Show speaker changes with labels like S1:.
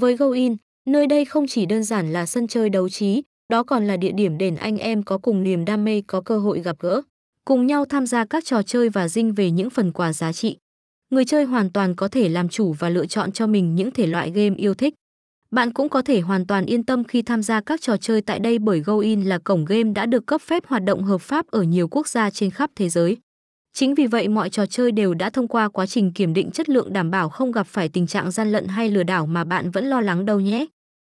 S1: Với Go In, nơi đây không chỉ đơn giản là sân chơi đấu trí, đó còn là địa điểm để anh em có cùng niềm đam mê có cơ hội gặp gỡ, cùng nhau tham gia các trò chơi và dinh về những phần quà giá trị. Người chơi hoàn toàn có thể làm chủ và lựa chọn cho mình những thể loại game yêu thích. Bạn cũng có thể hoàn toàn yên tâm khi tham gia các trò chơi tại đây bởi GoIn là cổng game đã được cấp phép hoạt động hợp pháp ở nhiều quốc gia trên khắp thế giới. Chính vì vậy, mọi trò chơi đều đã thông qua quá trình kiểm định chất lượng đảm bảo không gặp phải tình trạng gian lận hay lừa đảo mà bạn vẫn lo lắng đâu nhé.